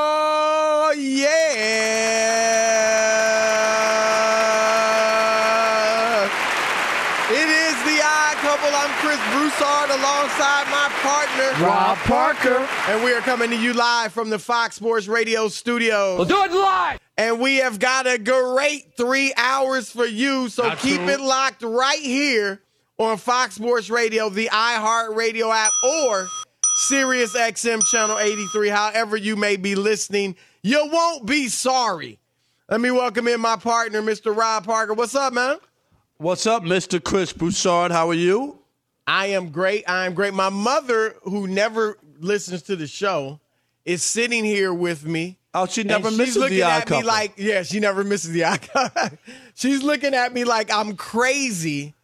Oh, yeah. It is the odd couple. I'm Chris Broussard alongside my partner, Rob Parker. And we are coming to you live from the Fox Sports Radio studio. We'll do it live. And we have got a great three hours for you. So Not keep true. it locked right here on Fox Sports Radio, the iHeart Radio app, or Sirius XM Channel 83, however you may be listening. You won't be sorry. Let me welcome in my partner, Mr. Rob Parker. What's up, man? What's up, Mr. Chris Broussard? How are you? I am great. I am great. My mother, who never listens to the show, is sitting here with me. Oh, she never she's misses looking the Odd at me like, yeah, she never misses the eye. she's looking at me like I'm crazy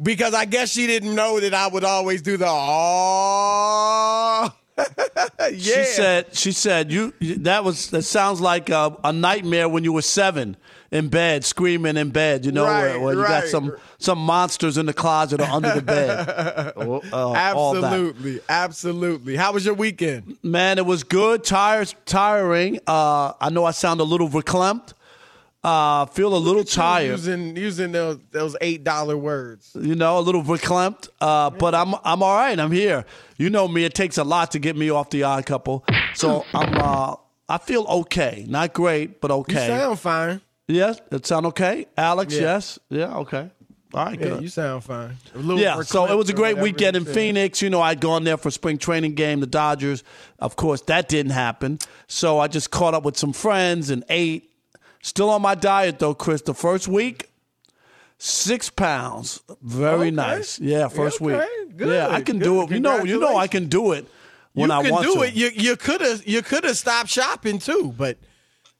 because I guess she didn't know that I would always do the oh. yeah. She said. She said you. That was. That sounds like a, a nightmare when you were seven in bed, screaming in bed. You know, Right, where, where you got some some monsters in the closet or under the bed. Oh, uh, absolutely, absolutely. How was your weekend? Man, it was good. Tires tiring. Uh, I know I sound a little verklempt. Uh, feel a little tired. Using using those those eight dollar words. you know, a little verklempt. Uh, but I'm I'm all right. I'm here. You know me. It takes a lot to get me off the odd couple. So I'm. Uh, I feel okay. Not great, but okay. You sound fine. yes, it sound okay. Alex, Yeah. yes, yeah, okay. All right, Yeah, good. you sound fine. A little Yeah, so it was a great weekend in. Phoenix. You know, I'd gone there for spring training game, the Dodgers. Of course, that didn't happen. So I just caught up with some friends and ate. Still on my diet though, Chris. The first week, six pounds. Very Okay. nice. Yeah, first Okay, week. good, Yeah, I can good. do it. You know, you know, I can do it when you I want do to. it. You you could have you could have stopped shopping too, but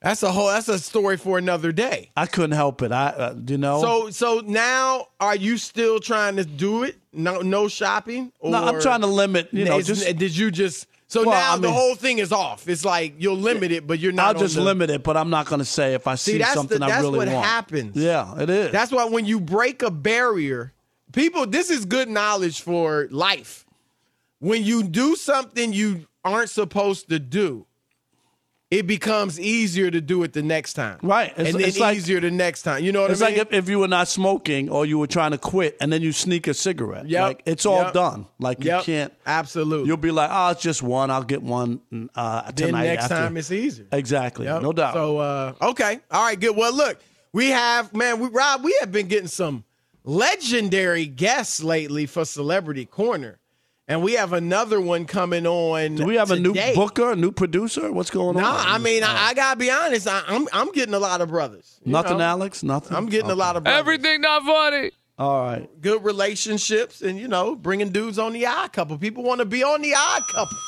that's a whole that's a story for another day. I couldn't help it. I, uh, you know. So so now are you still trying to do it? No no shopping? Or no, I'm trying to limit. You know, just did you just so Well, now I the whole thing is off. It's like you're limited, it, but you're not. I'll just the- limit it. But I'm not going to say if I see, See, that's something the, I that's really what want. happens. Yeah, it is. That's why when you break a barrier, people, this is good knowledge for life. When you do something you aren't supposed to do, it becomes easier to do it the next time. Right. It's- and then it's like- easier the next time. You know what I mean? It's like if, if you were not smoking or you were trying to quit and then you sneak a cigarette. Yep. Like it's all Yep. done. Like Yep. you can't. Absolutely. You'll be like, oh, it's just one. I'll get one uh, then tonight. next after. time it's easier. exactly. Yep. No doubt. So uh, okay, all right, good. Well, look, we have man, we Rob, we have been getting some legendary guests lately for Celebrity Corner, and we have another one coming on. Do we have a new booker, a new producer? What's going No, on? No, I mean, I, I gotta be honest. I, I'm I'm getting a lot of brothers. nothing, know? Alex. Nothing. I'm getting a lot of brothers. Everything not funny. All right. good relationships, and you know, bringing dudes on the odd couple. People want to be on the odd couple.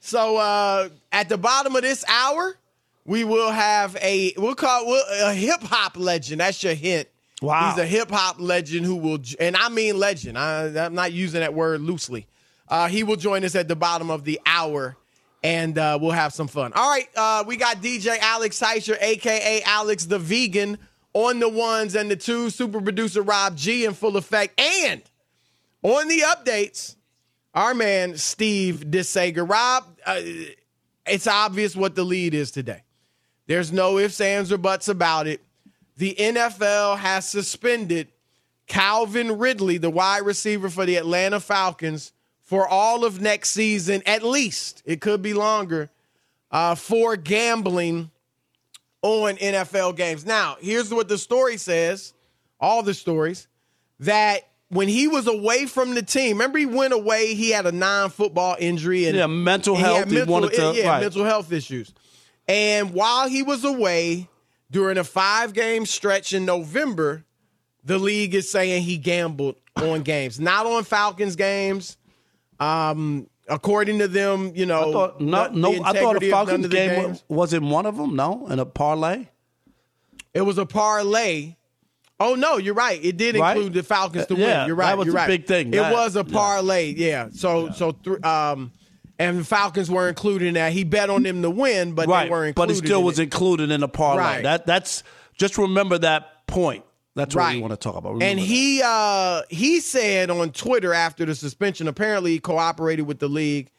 So uh, at the bottom of this hour, we will have a we'll call we'll, a hip hop legend. That's your hint. Wow. He's a hip hop legend who will, and I mean legend. I, I'm not using that word loosely. Uh, he will join us at the bottom of the hour, and uh, we'll have some fun. All right, uh, we got DJ Alex Heischer, aka Alex the Vegan, on the ones and the two. Super producer Rob G in full effect, and on the updates, our man Steve Disager. Rob, uh, it's obvious what the lead is today. There's no ifs, ands, or buts about it. The NFL has suspended Calvin Ridley, the wide receiver for the Atlanta Falcons, for all of next season, at least. It could be longer, uh, for gambling on NFL games. Now, here's what the story says all the stories that when he was away from the team, remember he went away, he had a non football injury and Yeah, mental and health. He mental, wanted to- yeah, right. mental health issues. And while he was away during a five game stretch in November, the league is saying he gambled on games, not on Falcons games. Um, according to them, you know, I thought no, the- no. the I thought the Falcons of game was, was in one of them. No, in a parlay. It was a parlay. Oh no, you're right. It did Right? include the Falcons to Uh, yeah, win. You're right. that was you're a right. big thing. It was a parlay. Yeah. So so th- um, and the Falcons were included in that. He bet on them to win, but they were included. but it still was included in the parlay. That that's just remember that point. That's what we want to talk about. Remember And he uh he said on Twitter after the suspension, apparently he cooperated with the league,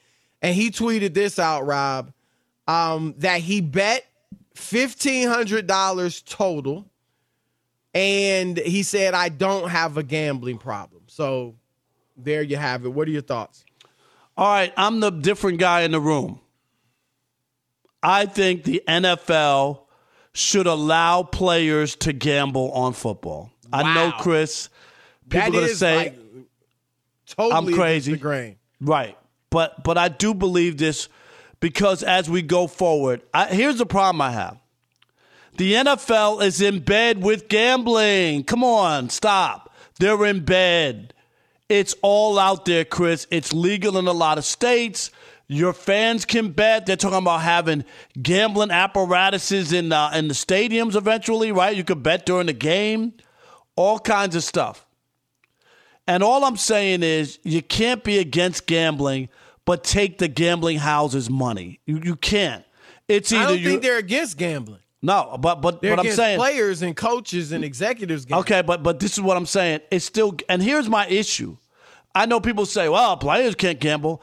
and he tweeted this out, Rob, um, that he bet fifteen hundred dollars total, and he said, "I don't have a gambling problem." So there you have it. What are your thoughts? All right, I'm the different guy in the room. I think the NFL should allow players to gamble on football. I know, Chris. People That gonna say like totally I'm crazy. The grain. Right. But but I do believe this because as we go forward, I, here's the problem I have. The NFL is in bed with gambling. Come on, stop. They're in bed. It's all out there, Chris. It's legal in a lot of states. Your fans can bet. They're talking about having gambling apparatuses in uh, in the stadiums eventually, right? You could bet during the game, all kinds of stuff. And all I'm saying is you can't be against gambling, but take the gambling houses' money. You you can't. It's either I don't you think they're against gambling. no, but but They're but I'm saying players and coaches and executives. Gambling. okay, but but this is what I'm saying. It's still and here's my issue. I know people say, well, players can't gamble.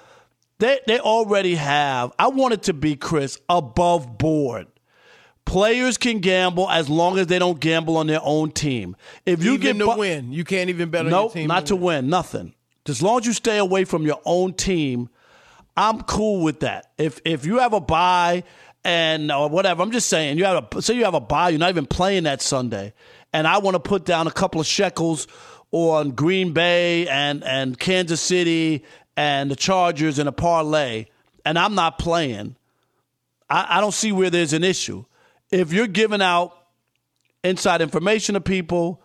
They they already have. I want it to be Chris above board. Players can gamble as long as they don't gamble on their own team. If you even get to bu- win, you can't even bet on no, your team. not to win, nothing. As long as you stay away from your own team, I'm cool with that. If if you have a buy and or whatever, I'm just saying you have a say you have a bye, you're not even playing that Sunday, and I want to put down a couple of shekels on Green Bay and and Kansas City and the Chargers in a parlay, and I'm not playing. I, I don't see where there's an issue. If you're giving out inside information to people,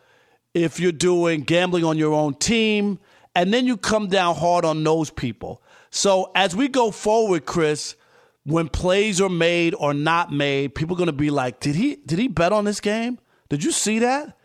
if you're doing gambling on your own team, and then you come down hard on those people. So as we go forward, Chris, when plays are made or not made, people are going to be like, "Did he? Did he bet on this game? Did you see that?"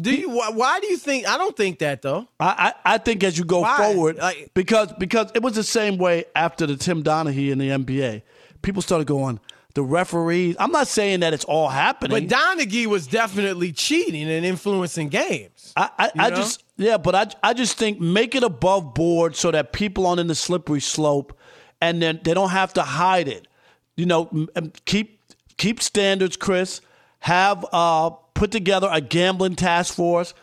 Do you? Why, why do you think? I don't think that though. I, I, I think as you go Why? forward, Like- because because it was the same way after the Tim Donaghy in the NBA. People started going, the referees. I'm not saying that it's all happening. But Donaghy was definitely cheating and influencing games. I, I, I just yeah, but I I just think make it above board so that people aren't in the slippery slope, and then they don't have to hide it. You know, keep keep standards, Chris. Have uh put together a gambling task force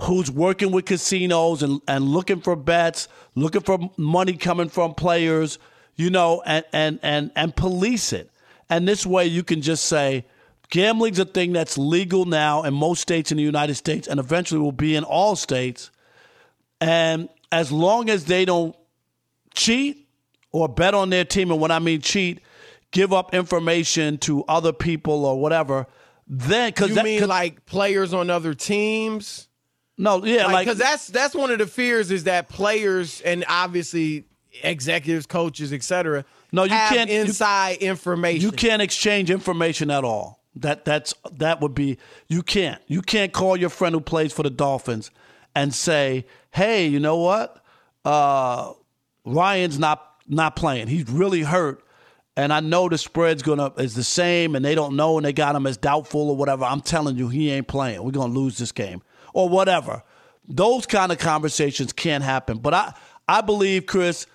who's working with casinos and, and looking for bets, looking for money coming from players, you know, and and and and police it. And this way you can just say gambling's a thing that's legal now in most states in the United States and eventually will be in all states. And as long as they don't cheat or bet on their team, and when I mean cheat, give up information to other people or whatever, then because You that, mean 'cause- like players on other teams? no, yeah, like, Because that's that's one of the fears is that players and obviously executives, coaches, etc. No, you have can't- you- inside information. You can't exchange information at all. That that's that would be you can't. You can't call your friend who plays for the Dolphins and say, "Hey, you know what? Uh, Ryan's not not playing. He's really hurt, and I know the spread's gonna is the same, and they don't know, and they got him as doubtful or whatever. I'm telling you, he ain't playing. We're gonna lose this game or whatever. Those kind of conversations can't happen. But I I believe, Chris,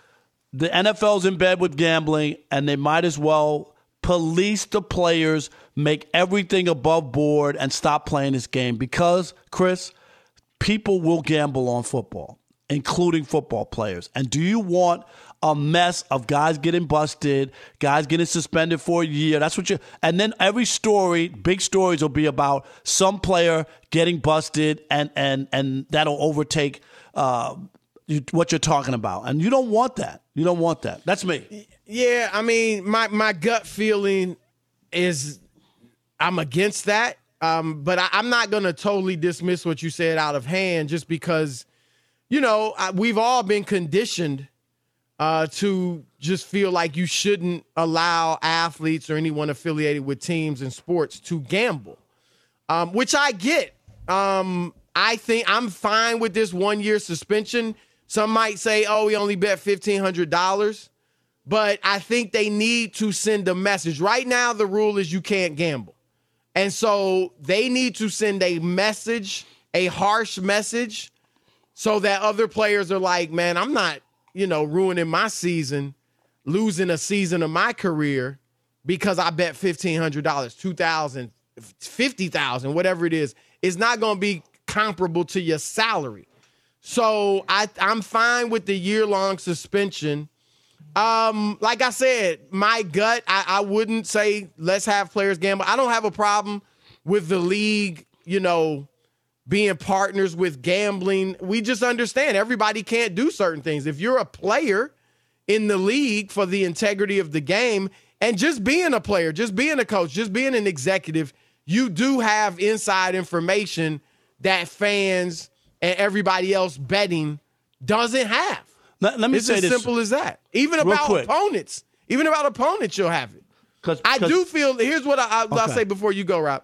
the NFL's in bed with gambling, and they might as well police the players, make everything above board, and stop playing this game because, Chris, people will gamble on football, including football players. And do you want a mess of guys getting busted, guys getting suspended for a year? That's what you. And then every story, big stories, will be about some player getting busted, and and and that'll overtake. Uh, you, what you're talking about, and you don't want that. You don't want that. That's me. Yeah, I mean, my my gut feeling is I'm against that. Um, but I, I'm not to totally dismiss what you said out of hand just because, you know, I, we've all been conditioned uh, to just feel like you shouldn't allow athletes or anyone affiliated with teams and sports to gamble, um, which I get. Um, I think I'm fine with this one year suspension. Some might say, oh, he only bet $1,500. But I think they need to send a message. Right now, the rule is you can't gamble. And so they need to send a message, a harsh message, so that other players are like, man, I'm not, you know, ruining my season, losing a season of my career because I bet $1,500, $2,000, $50,000, whatever it is. It's not going to be comparable to your salary. So I, I'm fine with the year long suspension. Um, like I said, my gut, I, I wouldn't say let's have players gamble. I don't have a problem with the league, you know, being partners with gambling. We just understand everybody can't do certain things. If you're a player in the league for the integrity of the game and just being a player, just being a coach, just being an executive, you do have inside information that fans and everybody else betting doesn't have. Let, let me it's say as this. simple as that. Even Real about quick. opponents, even about opponents, you'll have it. 'Cause- I 'cause- do feel. Here's what I, I, will Okay. say before you go, Rob.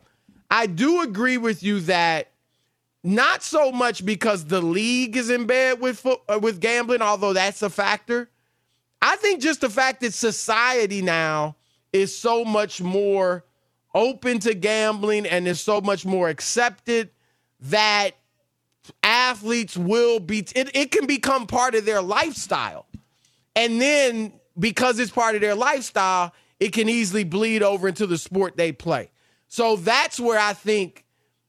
I do agree with you that not so much because the league is in bed with foot, uh, with gambling, although that's a factor. I think just the fact that society now is so much more open to gambling and is so much more accepted that athletes will be it, it can become part of their lifestyle. And then because it's part of their lifestyle, it can easily bleed over into the sport they play. So that's where I think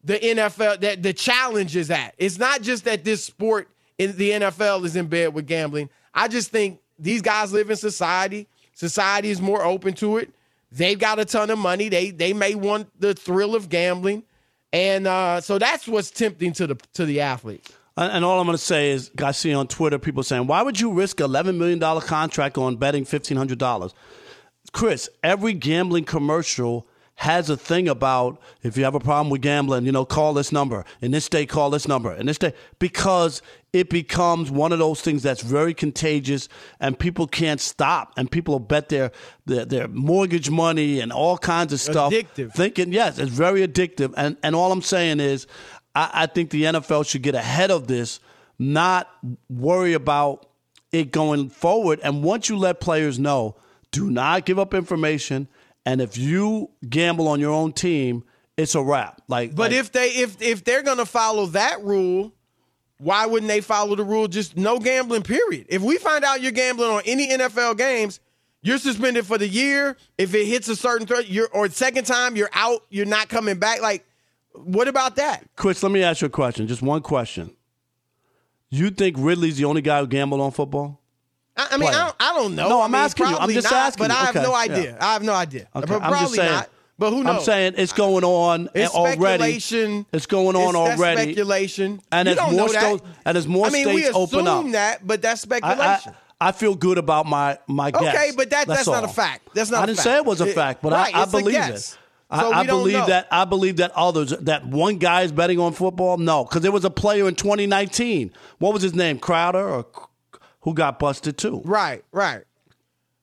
the NFL that the challenge is at. It's not just that this sport in the NFL is in bed with gambling. I just think these guys live in society. Society is more open to it. They've got a ton of money. They they may want the thrill of gambling. And uh, so that's what's tempting to the to the athletes. And all I'm going to say is, I see on Twitter people saying, "Why would you risk 11 million dollar contract on betting 1,500 dollars?" Chris, every gambling commercial has a thing about if you have a problem with gambling, you know, call this number. In this state, call this number. In this state, because it becomes one of those things that's very contagious, and people can't stop, and people will bet their their, their mortgage money and all kinds of stuff. Addictive. Thinking, yes, it's very addictive. And and all I'm saying is, I, I think the NFL should get ahead of this, not worry about it going forward. And once you let players know, do not give up information. And if you gamble on your own team, it's a wrap. Like, But like- if they if if they're gonna follow that rule, why wouldn't they follow the rule just no gambling? Period. If we find out you're gambling on any NFL games, you're suspended for the year. If it hits a certain threat, you're or second time you're out. You're not coming back. Like, what about that? Chris, let me ask you a question. Just one question. You think Ridley's the only guy who gambled on football? I, I mean, I don't, I don't know. No, I I'm mean, asking you. I'm just not, asking But you. I have Okay, no yeah. idea. I have no idea. Okay, But I'm probably just saying. not. But who knows? I'm saying it's going on It's already. speculation. It's going on It's- already. speculation. And as more states- and as more I mean, states open up. that, but that's speculation. I, I feel good about my my guess. Okay, but that- that's not a fact. That's not I didn't say it was a fact, but right, I, I believe it. So I, I believe know. that. I believe that others that one guy is betting on football. No, because there was a player in 2019. What was his name? Crowder or who got busted too? Right, right.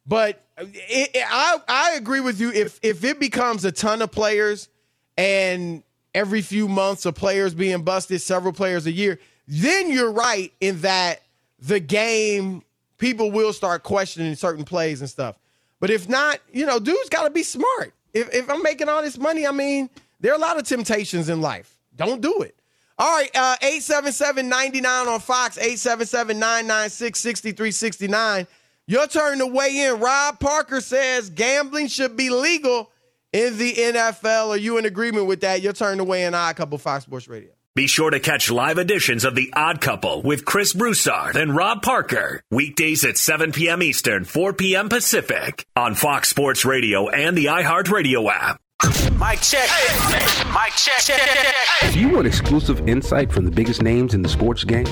But it, it- I I agree with you. If if it becomes a ton of players and every few months of players being busted, several players a year, then you're right in that the game people will start questioning certain plays and stuff. But if not, you know, dude's got to be smart. If if I'm making all this money, I mean, there are a lot of temptations in life. Don't do it. All right, uh, 877-99 on Fox, 877-996-6369. Your turn to weigh in. Rob Parker says gambling should be legal in the NFL. Are you in agreement with that? Your turn to weigh in. I couple Fox Sports Radio. Be sure to catch live editions of The Odd Couple with Chris Broussard and Rob Parker. Weekdays at 7 p.m. Eastern, 4 p.m. Pacific on Fox Sports Radio and the iHeartRadio app. Mic check. Mic check. Do you want exclusive insight from the biggest names in the sports game?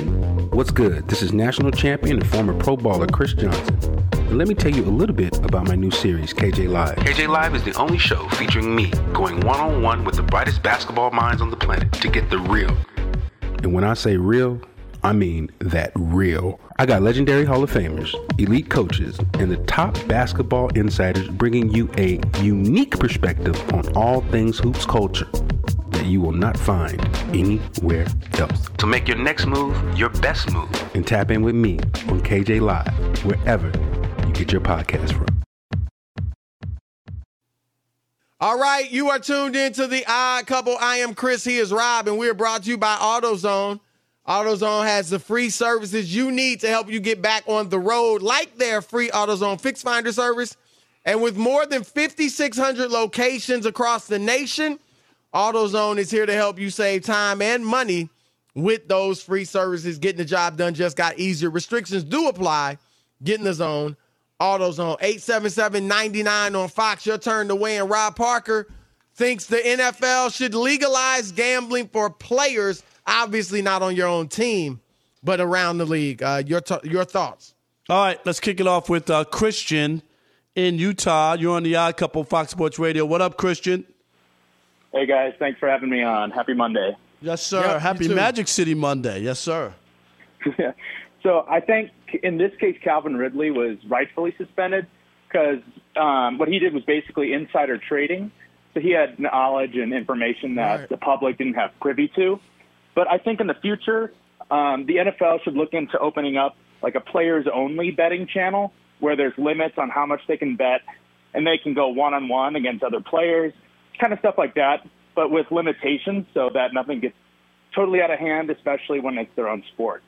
What's good? This is national champion and former Pro baller Chris Johnson. And let me tell you a little bit about my new series, KJ Live. KJ Live is the only show featuring me going one on one with the brightest basketball minds on the planet to get the real. And when I say real, I mean that real. I got legendary Hall of Famers, elite coaches, and the top basketball insiders bringing you a unique perspective on all things hoops culture that you will not find anywhere else. So make your next move your best move and tap in with me on KJ Live, wherever you get your podcast from. All right, you are tuned into the Odd Couple. I am Chris. He is Rob, and we are brought to you by AutoZone. AutoZone has the free services you need to help you get back on the road, like their free AutoZone Fix Finder service. And with more than 5,600 locations across the nation, AutoZone is here to help you save time and money with those free services. Getting the job done just got easier. Restrictions do apply. Get in the zone. AutoZone 877-99 on Fox. Your turn to win. Rob Parker thinks the NFL should legalize gambling for players obviously not on your own team, but around the league. Uh, your t- your thoughts? All right, let's kick it off with uh, Christian in Utah. You're on the Odd Couple Fox Sports Radio. What up, Christian? Hey guys, thanks for having me on. Happy Monday. Yes, sir. Yep, Happy. Magic City Monday. Yes, sir. so I think in this case, Calvin Ridley was rightfully suspended because um, what he did was basically insider trading. So he had knowledge and information that Right. the public didn't have privy to. But I think in the future, um, the NFL should look into opening up like a players only betting channel where there's limits on how much they can bet and they can go one on one against other players, kind of stuff like that, but with limitations so that nothing gets totally out of hand, especially when it's their own sport.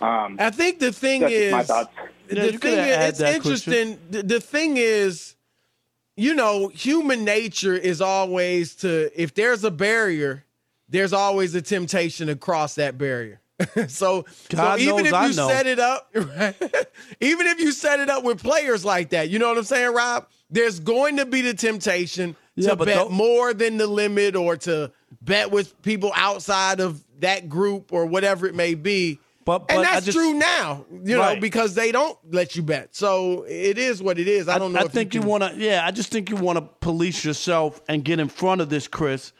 Um, I think the thing is, my thoughts. Yeah, the you thing could is, add it's that, Christian. interesting. The, the thing is, you know, human nature is always to if there's a barrier, there's always a temptation to cross that barrier. so, so even if I you know. set it up, even if you set it up with players like that, you know what I'm saying, Rob? There's going to be the temptation Yeah, to bet don't- more than the limit or to bet with people outside of that group or whatever it may be. But- and but I that's just- true now, you know, because they don't let you bet. So it is what it is. I don't know. I think you, can- want to. Yeah, I just think you want to police yourself and get in front of this, Chris,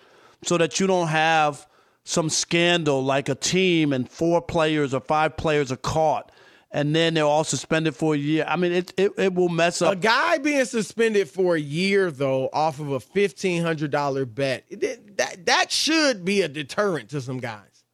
so that you don't have some scandal like a team and four players or five players are caught, and then they're all suspended for a year. I mean, it it, it will mess up. A guy being suspended for a year, though, off of a fifteen hundred dollar bet, that that should be a deterrent to some guys.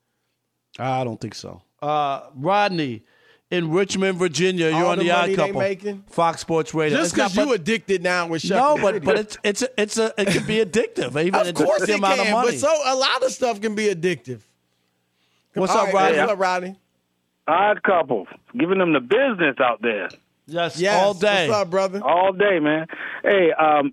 I don't think so. Uh, Rodney. In Richmond, Virginia, you're All on the the, Odd Couple, making? Fox Sports Radio. Just because you but- addicted now with no, Sheffield but but it's it's a, it's a it can be addictive. Even of course the it amount can, of money. but so a lot of stuff can be addictive. What's All up, right, Rodney? What's up, Rodney? Odd couple, giving them the business out there Yes, Yes. all day. What's up, brother? all day, man. Hey, um,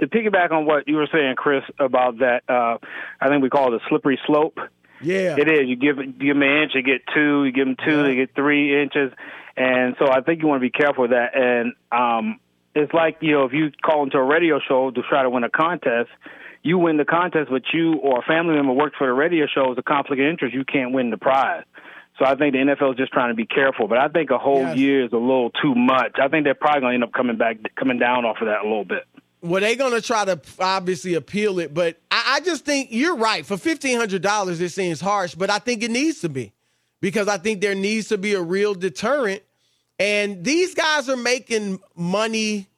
to piggyback on what you were saying, Chris, about that, uh, I think we call it a slippery slope. Yeah. It is. You give you give them an inch, you get two. You give them two, they get three inches. And so I think you want to be careful with that. And um, it's like you know, if you call into a radio show to try to win a contest, you win the contest, but you or a family member worked for the radio show is a conflict of interest. You can't win the prize. So I think the NFL is just trying to be careful. But I think a whole Yes. year is a little too much. I think they're probably going to end up coming back, coming down off of that a little bit. Well, they're going to try to obviously appeal it, but I, I just think you're right. For $1,500, it seems harsh, but I think it needs to be because I think there needs to be a real deterrent. And these guys are making money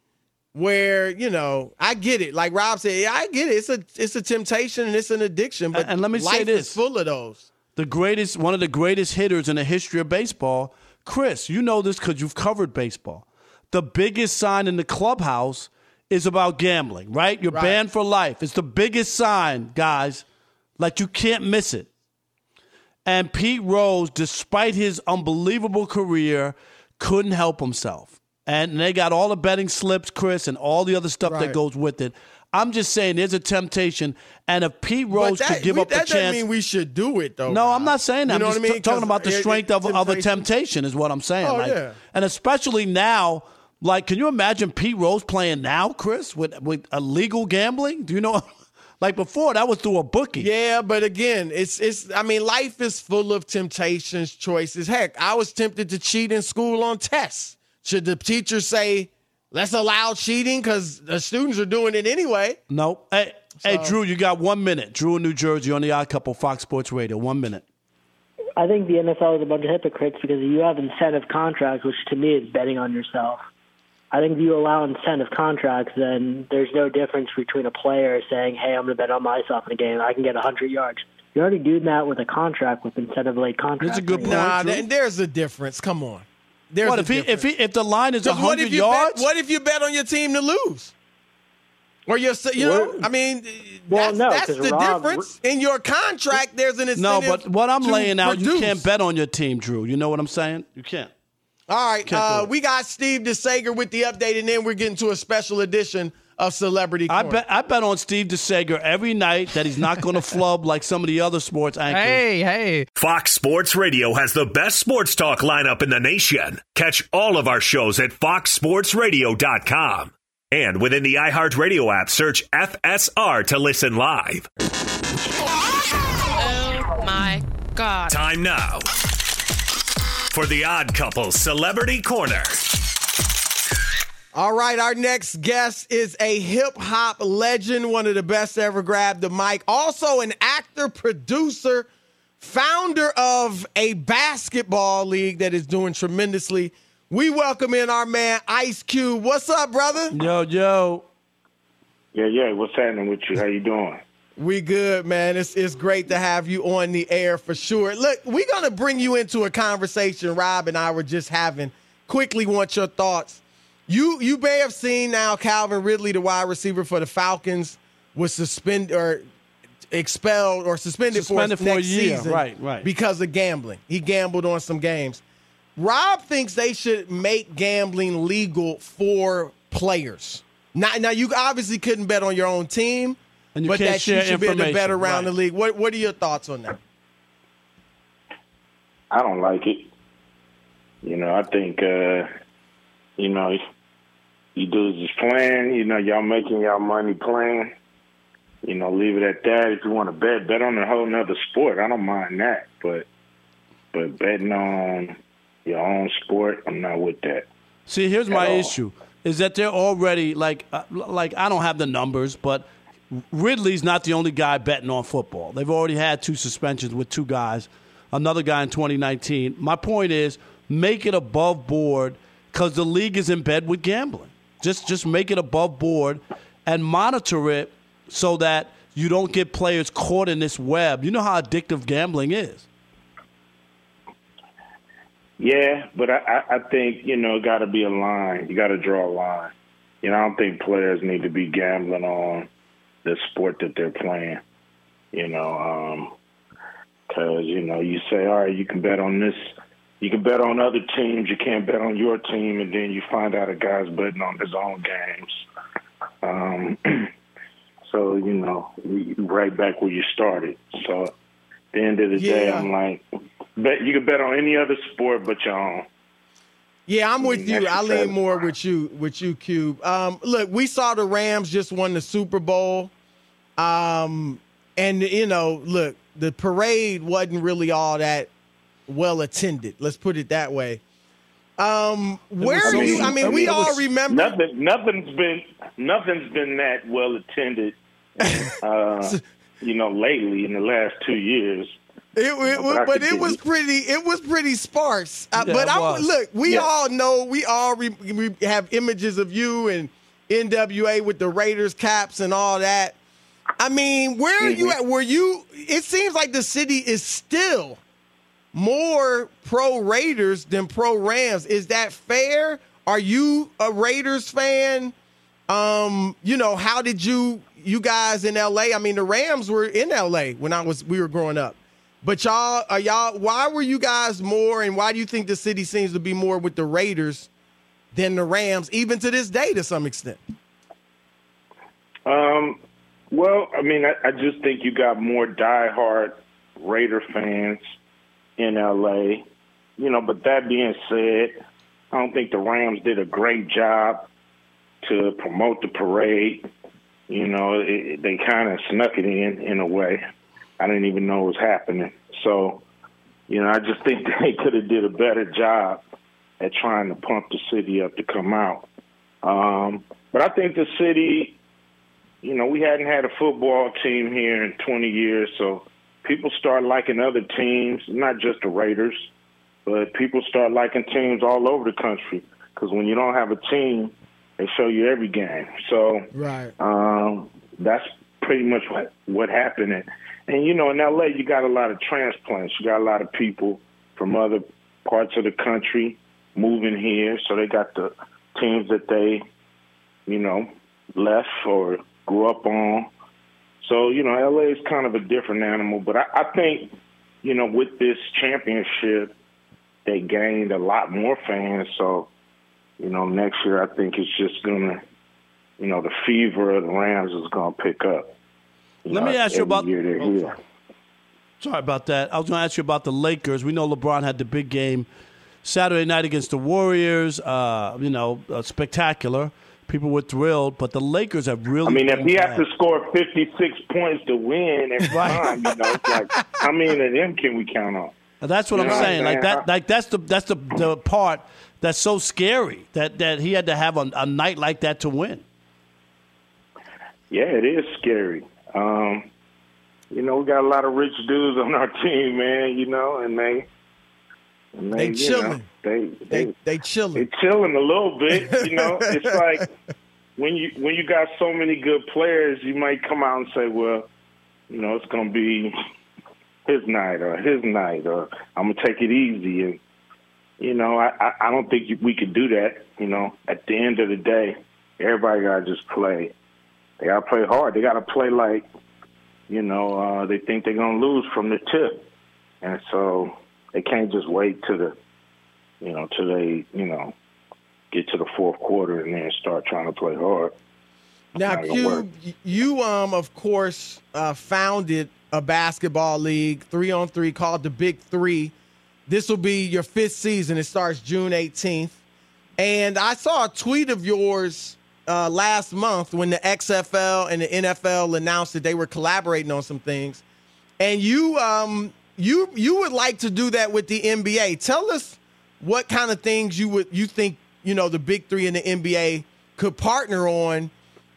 where, you know, I get it. Like Rob said, yeah, I get it. It's a, it's a temptation and it's an addiction, but And- let me say this. is full of those. the greatest, one of the greatest hitters in the history of baseball. Chris, you know this because you've covered baseball. The biggest sign in the clubhouse is about gambling, right? You're Right. banned for life. It's the biggest sign, guys. Like you can't miss it. And Pete Rose, despite his unbelievable career, couldn't help himself. And they got all the betting slips, Chris, and all the other stuff Right. that goes with it. I'm just saying there's a temptation. And if Pete Rose that, could give we- up the that doesn't chance. mean we should do it, though. No. I'm not saying that. You know I'm what just I mean? t- talking about the it- strength it- of, of a temptation, is what I'm saying. Oh, like, yeah. And especially now, like, can you imagine Pete Rose playing now, Chris, with, with illegal gambling? Do you know? like before, that was through a bookie. Yeah, but again, it's it's. I mean, life is full of temptations, choices. Heck, I was tempted to cheat in school on tests Should the teachers say, let's allow cheating because the students are doing it anyway? Nope. Hey, hey, Drew, you got one minute. Drew in New Jersey on the Odd Couple, Fox Sports Radio. One minute. I think the NFL is a bunch of hypocrites because you have incentive contracts, which to me is betting on yourself. I think if you allow incentive contracts, then there's no difference between a player saying, "Hey, I'm going to bet on myself in a game. I can get 100 yards." You're already doing that with a contract with incentive late contracts. That's a good point. Nah, Drew. th- there's a difference. Come on. There's what a if he if he if the line is 'Cause what hundred if you yards? Bet, what if you bet on your team to lose? Or you're, you know, I mean, Well, that's, no, that's 'cause the Rob- difference. In your contract, there's an incentive. no, but what I'm laying out, you can't bet on your team, Drew. You know what I'm saying? You can't. All right, uh, we got Steve DeSager with the update, and then we're getting to a special edition of Celebrity I bet I bet on Steve DeSager every night that he's not going to flub like some of the other sports anchors. Hey, hey. Fox Sports Radio has the best sports talk lineup in the nation. Catch all of our shows at foxsportsradio.com. And within the iHeartRadio app, search FSR to listen live. Oh my god. Time now for the Odd Couple Celebrity Corner. All right, our next guest is a hip hop legend, one of the best to ever grab the mic. Also, an actor, producer, founder of a basketball league that is doing tremendously. We welcome in our man Ice Cube. What's up, brother? Yo, yo. Yeah, yeah. What's happening with you? How you doing? We good, man. It's it's great to have you on the air for sure. Look, we're gonna bring you into a conversation Rob and I were just having. Quickly want your thoughts. You you may have seen now Calvin Ridley, the wide receiver for the Falcons, was suspended or expelled or suspended, Suspended for, for a next year. season Right, right. because of gambling. He gambled on some games. Rob thinks they should make gambling legal for players. Now, now you obviously couldn't bet on your own team, And you but can't that you share should be able to bet information, around right. the league. What What are your thoughts on that? I don't like it. You know, I think uh, you know you do just playing. You know, y'all making y'all money playing. You know, leave it at that. If you want to bet, bet on a whole nother sport. I don't mind that, but but betting on your own sport, I'm not with that. See, here's my all. issue: is that they're already like, uh, like I don't have the numbers, but Ridley's not the only guy betting on football. They've already had two suspensions with two guys, another guy in 2019. My point is, make it above board because the league is in bed with gambling. Just, just make it above board and monitor it so that you don't get players caught in this web. You know how addictive gambling is. Yeah, but I, I, think you know, got to be a line. You got to draw a line. You know, I don't think players need to be gambling on the sport that they're playing. You know, because you know, you say, all right, you can bet on this. You can bet on other teams. You can't bet on your team, and then you find out a guy's betting on his own games. Um, so you know, right back where you started. So at the end of the day, I'm like, bet you can bet on any other sport but your own. Yeah, I'm with you. I lean more with you, with you, Cube. Um, look, we saw the Rams just won the Super Bowl, um, and you know, look, the parade wasn't really all that well attended. Let's put it that way. Um, where I are you? I mean, I we mean, it all remember. Nothing, nothing's been, nothing's been that well attended. Uh, you know, lately in the last two years. It, it was, but it was pretty. It was pretty sparse. Uh, Yeah, but I was. look. We Yeah. all know. We all re, we have images of you and NWA with the Raiders caps and all that. I mean, where are you Mm-hmm. at? Were you? It seems like the city is still more pro Raiders than pro Rams. Is that fair? Are you a Raiders fan? Um, you know, how did you you guys in LA? I mean, the Rams were in LA when I was we were growing up. But y'all are y'all why were you guys more and why do you think the city seems to be more with the Raiders than the Rams, even to this day to some extent? Um, well, I mean, I, I just think you got more diehard Raider fans in LA. You know, but that being said, I don't think the Rams did a great job to promote the parade. You know, it, they kind of snuck it in in a way. I didn't even know it was happening. So, you know, I just think they could have did a better job at trying to pump the city up to come out. Um, but I think the city, you know, we hadn't had a football team here in 20 years, so people start liking other teams, not just the Raiders, but people start liking teams all over the country. Because when you don't have a team, they show you every game. So Right. um, that's pretty much what what happened. And, and you know, in LA, you got a lot of transplants. You got a lot of people from other parts of the country moving here, so they got the teams that they, you know, left or grew up on. So you know, LA is kind of a different animal. But I, I think, you know, with this championship, they gained a lot more fans. So you know, next year I think it's just gonna, you know, the fever of the Rams is gonna pick up. Let me ask you about- Oh. Sorry about that. I was going to ask you about the Lakers. We know LeBron had the big game Saturday night against the Warriors. Uh, you know, uh, spectacular. People were thrilled, but the Lakers have really. I mean, if he has to score 56 points to win every time, you know, it's like how many of them can we count on? That's what You I'm know what saying. I'm Like saying? that. Like that's the that's the the part that's so scary that that he had to have a, a night like that to win. Yeah, it is scary. Um, you know, we got a lot of rich dudes on our team, man. You know, and they, and They you chilling. Know, they they They they chilling. they chilling a little bit. You know, it's like when you when you got so many good players, you might come out and say, well, you know, it's gonna be his night or his night, or I'm gonna take it easy. And you know, I I, I don't think we could do that. You know, at the end of the day, everybody gotta just play. They gotta play hard. They gotta play like, you know, uh, they think they're gonna lose from the tip, and so they can't just wait to the, you know, till they, you know, get to the fourth quarter and then start trying to play hard. Now. Cube, you um of course uh, founded a basketball league, three on three, called the Big Three. This will be your fifth season. It starts June 18th, and I saw a tweet of yours uh, last month when the XFL and the NFL announced that they were collaborating on some things, and you um you you would like to do that with the NBA. Tell us what kind of things you would you think you know the Big Three in the NBA could partner on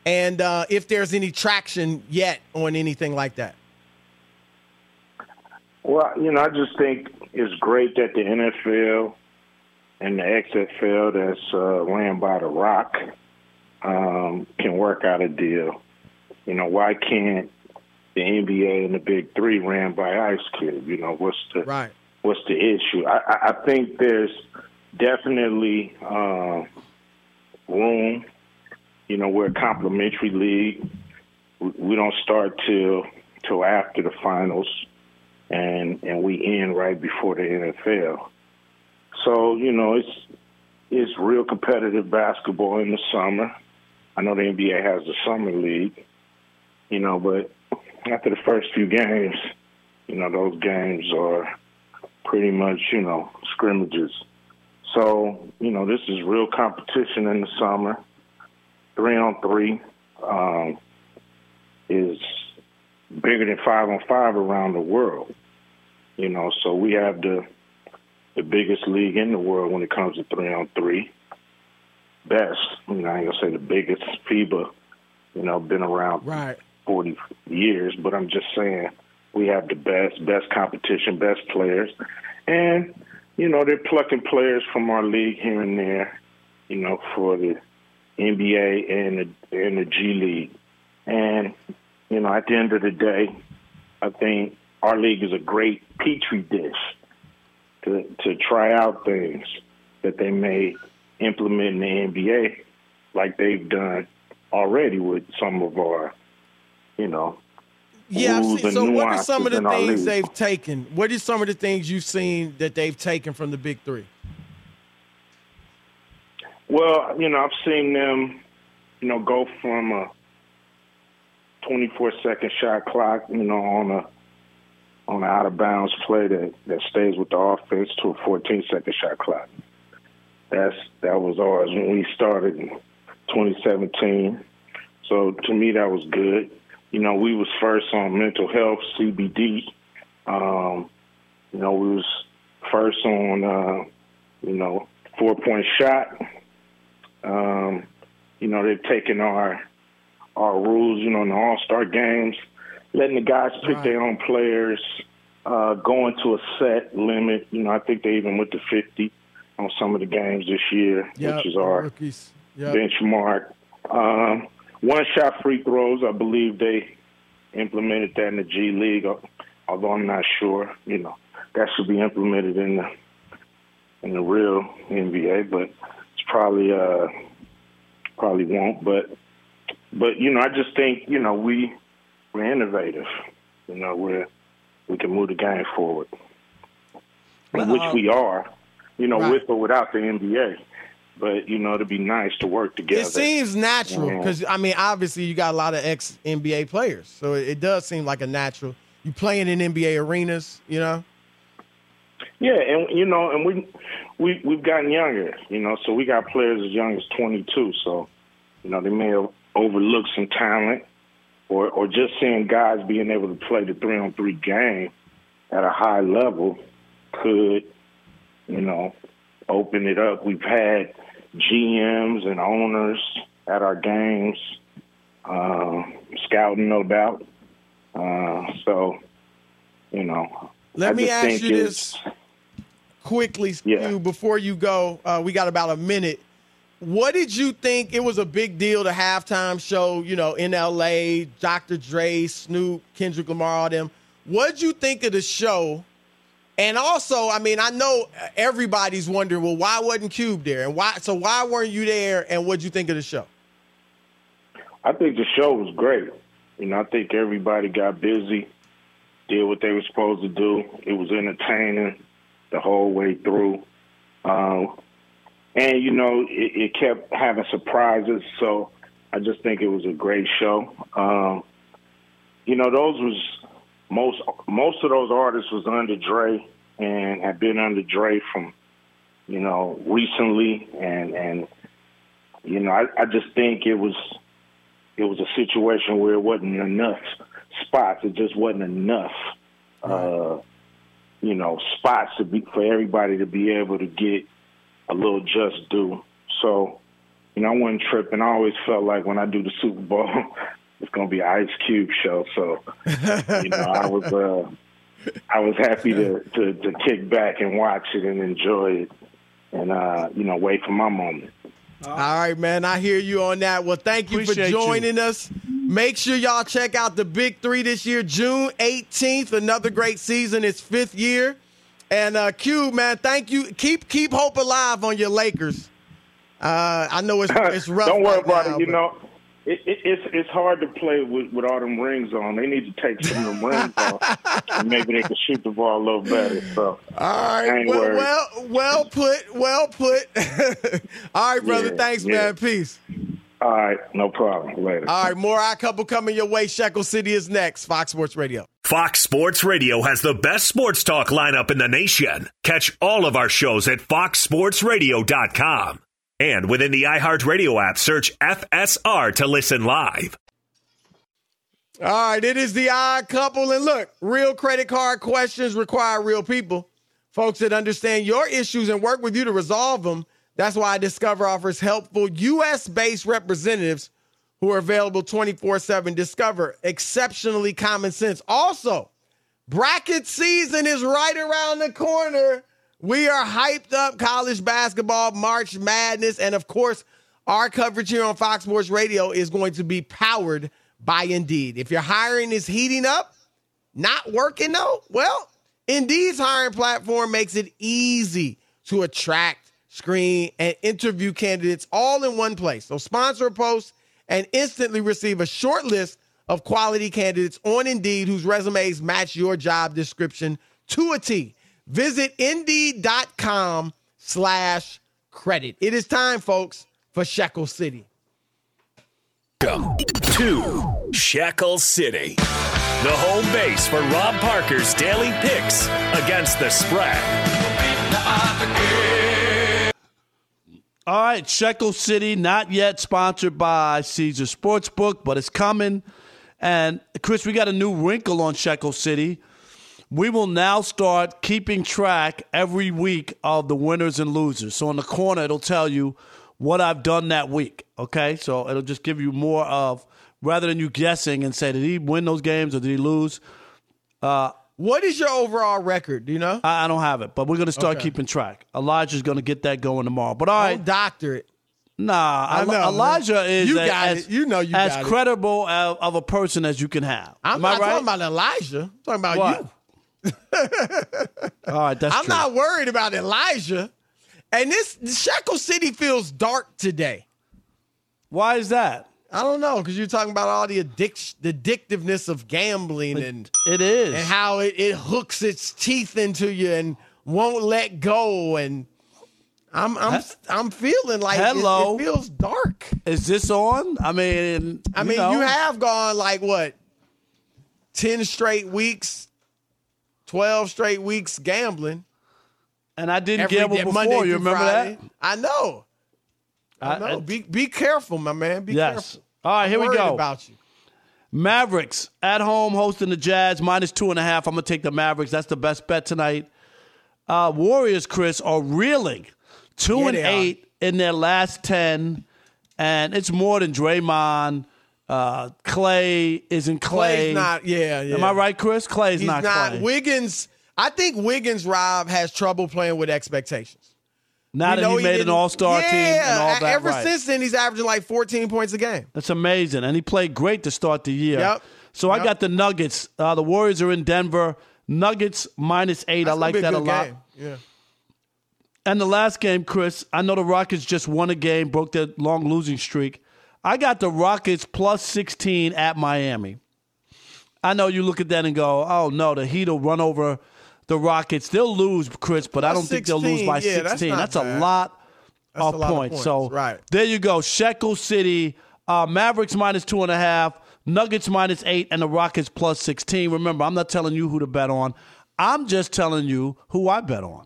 and uh, if there's any traction yet on anything like that. Well, you know, I just think it's great that the NFL and the XFL that's uh, ran by The Rock um, can work out a deal. You know, why can't the NBA and the Big Three ran by Ice Cube? You know, what's the Right. what's the issue? I, I, think there's definitely uh, room. You know, we're a complementary league. We, we don't start till till after the finals, and and we end right before the NFL. So you know, it's it's real competitive basketball in the summer. I know the NBA has the summer league, you know, but after the first few games, you know, those games are pretty much, you know, scrimmages. So, you know, this is real competition in the summer. Three on three um, is bigger than five on five around the world. You know, so we have the the biggest league in the world when it comes to three on three. Best, you know, I ain't gonna say the biggest. FIBA, you know, been around Right. 40 years, but I'm just saying we have the best, best competition, best players. And, you know, they're plucking players from our league here and there, you know, for the NBA and the, and the G League. And, you know, at the end of the day, I think our league is a great petri dish to, to try out things that they may implement in the NBA like they've done already with some of our you know, Yeah, so what are some of the things they've taken? What are some of the things you've seen that they've taken from the Big Three? Well, you know, I've seen them, you know, go from a 24 second shot clock, you know, on a on an out of bounds play that that stays with the offense to a 14 second shot clock. That's that was ours when we started in 2017. So to me, that was good. You know, we was first on mental health CBD. Um, you know, we was first on, uh, you know, four point shot. Um, you know, they've taken our our rules, you know, in the All Star games, letting the guys pick Right. their own players, uh, going to a set limit. You know, I think they even went to 50 on some of the games this year, Yep, which is our rookies. Yep. benchmark. Um, one shot free throws, I believe they implemented that in the G League, although I'm not sure. You know, that should be implemented in the in the real NBA, but it's probably uh probably won't. But but you know, I just think you know we we're innovative. You know, we're we can move the game forward, Well, which uh, we are. You know, right. with or without the NBA. But you know, it'd be nice to work together. It seems natural Yeah. because I mean, obviously, you got a lot of ex NBA players, so it, it does seem like a natural. You playing in NBA arenas, you know. Yeah, and you know, and we we we've gotten younger, you know, so we got players as young as 22. So, you know, they may have overlooked some talent, or or just seeing guys being able to play the three on three game at a high level could, you know, open it up. We've had GMs and owners at our games, uh, scouting, no doubt. Uh, so, you know, Let I me ask you this quickly, Yeah. Stu, before you go. Uh, we got about a minute. What did you think? It was a big deal, the halftime show, you know, in LA, Dr. Dre, Snoop, Kendrick Lamar, all them. What did you think of the show? And also, I mean, I know everybody's wondering, well, why wasn't Cube there? And why so why weren't you there? And what'd you think of the show? I think the show was great. You know, I think everybody got busy, did what they were supposed to do. It was entertaining the whole way through. Um, and, you know, it, it kept having surprises. So I just think it was a great show. Um, you know, those was most most of those artists was under Dre and had been under Dre from, you know, recently and and you know, I, I just think it was it was a situation where it wasn't enough spots. It just wasn't enough, uh, you know, spots to be for everybody to be able to get a little just due. So, you know, I wasn't tripping. I always felt like when I do the Super Bowl, it's gonna be Ice Cube show. So, you know, I was uh, I was happy to, to to kick back and watch it and enjoy it, and uh, you know, wait for my moment. All right, man. I hear you on that. Well, thank you Appreciate for you. joining us. Make sure y'all check out the Big Three this year, June 18th. Another great season. It's fifth year. And uh, Q, man, thank you. Keep keep hope alive on your Lakers. Uh, I know it's it's rough. Don't worry right about now, it. You but- know, it, it, it's it's hard to play with, with all them rings on. They need to take some of them rings off, and maybe they can shoot the ball a little better. So, All I right. ain't Well, worried. well, well put. Well put. All right, brother. Yeah, Thanks, yeah. man. Peace. all right, no problem. Later. All right, more Odd Couple coming your way. Shekel City is next. Fox Sports Radio. Fox Sports Radio has the best sports talk lineup in the nation. Catch all of our shows at foxsportsradio.com. And within the iHeartRadio app, search FSR to listen live. All right, it is the odd couple. And look, real credit card questions require real people, folks that understand your issues and work with you to resolve them. That's why Discover offers helpful U.S. based representatives who are available 24 7. Discover exceptionally common sense. Also, bracket season is right around the corner. We are hyped up college basketball, March Madness, and of course, our coverage here on Fox Sports Radio is going to be powered by Indeed. If your hiring is heating up, not working though, well, Indeed's hiring platform makes it easy to attract, screen, and interview candidates all in one place. So sponsor a post and instantly receive a short list of quality candidates on Indeed whose resumes match your job description to a T. Visit Indeed.com slash credit. It is time, folks, for Shekel City. Welcome to Shekel City, the home base for Rob Parker's daily picks against the spread. All right, Shekel City, not yet sponsored by Caesar Sportsbook, but it's coming. And Chris, we got a new wrinkle on Shekel City. We will now start keeping track every week of the winners and losers. So in the corner, it'll tell you what I've done that week. Okay, so it'll just give you more of rather than you guessing and say did he win those games or did he lose. Uh, what is your overall record? Do you know? I, I don't have it, but we're going to start Okay. keeping track. Elijah's going to get that going tomorrow. But all right, Don't doctor it. Nah, I know, man. Elijah is You a- got as, it. You know you as credible of, of a person as you can have. I'm Am not I right? talking about Elijah. I'm talking about What? you. All right, oh, that's I'm true. not worried about Elijah. And this Shekel City feels dark today. Why is that? I don't know because you're talking about all the addic- the addictiveness of gambling and it is and how it, it hooks its teeth into you and won't let go and I'm I'm I'm feeling like it- Hello. It, feels dark. Is this on? I mean, I you mean, know, you have gone like what ten straight weeks, twelve straight weeks gambling. and I didn't every gamble day, before. Monday you remember Friday. that? I know. I I- know. I- be be careful, my man. Be Yes. careful. All right, here I'm we go. About you. Mavericks at home hosting the Jazz minus two and a half. I'm gonna take the Mavericks. That's the best bet tonight. Uh, Warriors, Chris, are reeling two Yeah, and they are. eight in their last ten, and it's more than Draymond. Uh, Clay isn't Clay. Clay's not. Yeah, yeah. Am I right, Chris? Clay's He's not, not. Clay. Wiggins. I think Wiggins Rob has trouble playing with expectations. now that know he made an All Star yeah, team and all that, Ever right. since then, he's averaging like 14 points a game. That's amazing. And he played great to start the year. Yep. So I got the Nuggets. Uh, the Warriors are in Denver. Nuggets minus eight. That's I like be that a lot. game. Yeah. And the last game, Chris, I know the Rockets just won a game, broke their long losing streak. I got the Rockets plus 16 at Miami. I know you look at that and go, oh no, the Heat will run over the Rockets. They'll lose, Chris, but I don't think they'll lose 16, by yeah, that's 16. not That's, a lot That's of a lot of points. points, So right. there you go. Shekel City, uh, Mavericks minus two and a half, Nuggets minus eight, and the Rockets plus 16. Remember, I'm not telling you who to bet on. I'm just telling you who I bet on.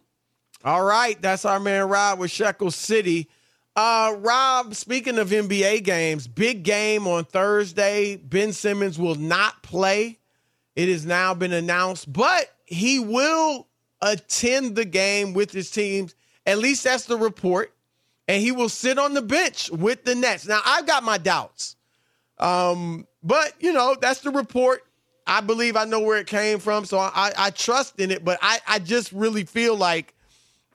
All right, that's our man Rob with Shekel City. Uh, Rob, speaking of NBA games, big game on Thursday. Ben Simmons will not play. It has now been announced, but he will attend the game with his teams. At least that's the report. And he will sit on the bench with the Nets. Now, I've got my doubts. Um, but you know, that's the report. I believe I know where it came from, so I, I, I trust in it. But I, I just really feel like,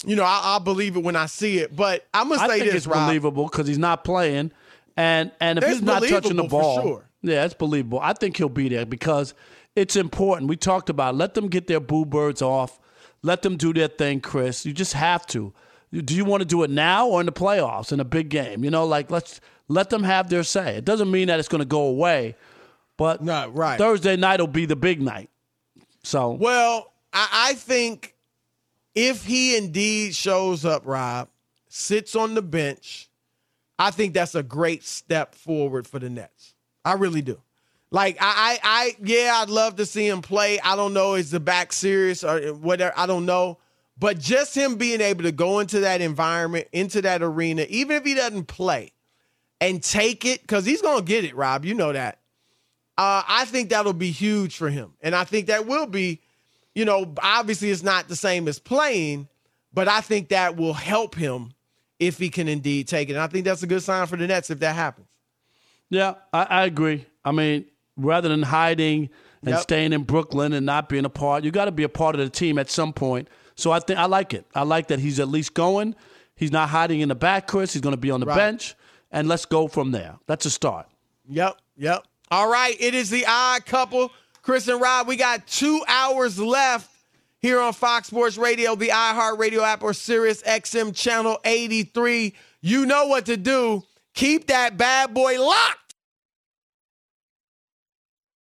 you know, I, I'll believe it when I see it. But I'm gonna say think this, it's Rob. believable because he's not playing, and and if It's he's not touching the ball, sure. yeah, it's believable. I think he'll be there because it's important. We talked about it. let them get their boo birds off, let them do their thing, Chris. You just have to. Do you want to do it now or in the playoffs in a big game? You know, like let's let them have their say. It doesn't mean that it's going to go away, but no, right. Thursday night will be the big night. So Well, I, I think if he indeed shows up, Rob, sits on the bench, I think that's a great step forward for the Nets. I really do. Like I, I, I yeah, I'd love to see him play. I don't know, is the back serious or whatever? I don't know. But just him being able to go into that environment, into that arena, even if he doesn't play, and take it, because he's gonna get it, Rob. You know that. Uh, I think that'll be huge for him. And I think that will be, you know, obviously it's not the same as playing, but I think that will help him if he can indeed take it. And I think that's a good sign for the Nets if that happens. Yeah, I, I agree. I mean, rather than hiding and Yep. staying in Brooklyn and not being a part, you got to be a part of the team at some point. So I think I like it. I like that he's at least going. He's not hiding in the back, Chris. He's going to be on the Right. bench, and let's go from there. That's a start. Yep, yep. All right, it is the odd couple. Chris and Rob, we got two hours left here on Fox Sports Radio, the iHeartRadio app, or Sirius XM channel 83. You know what to do. Keep that bad boy locked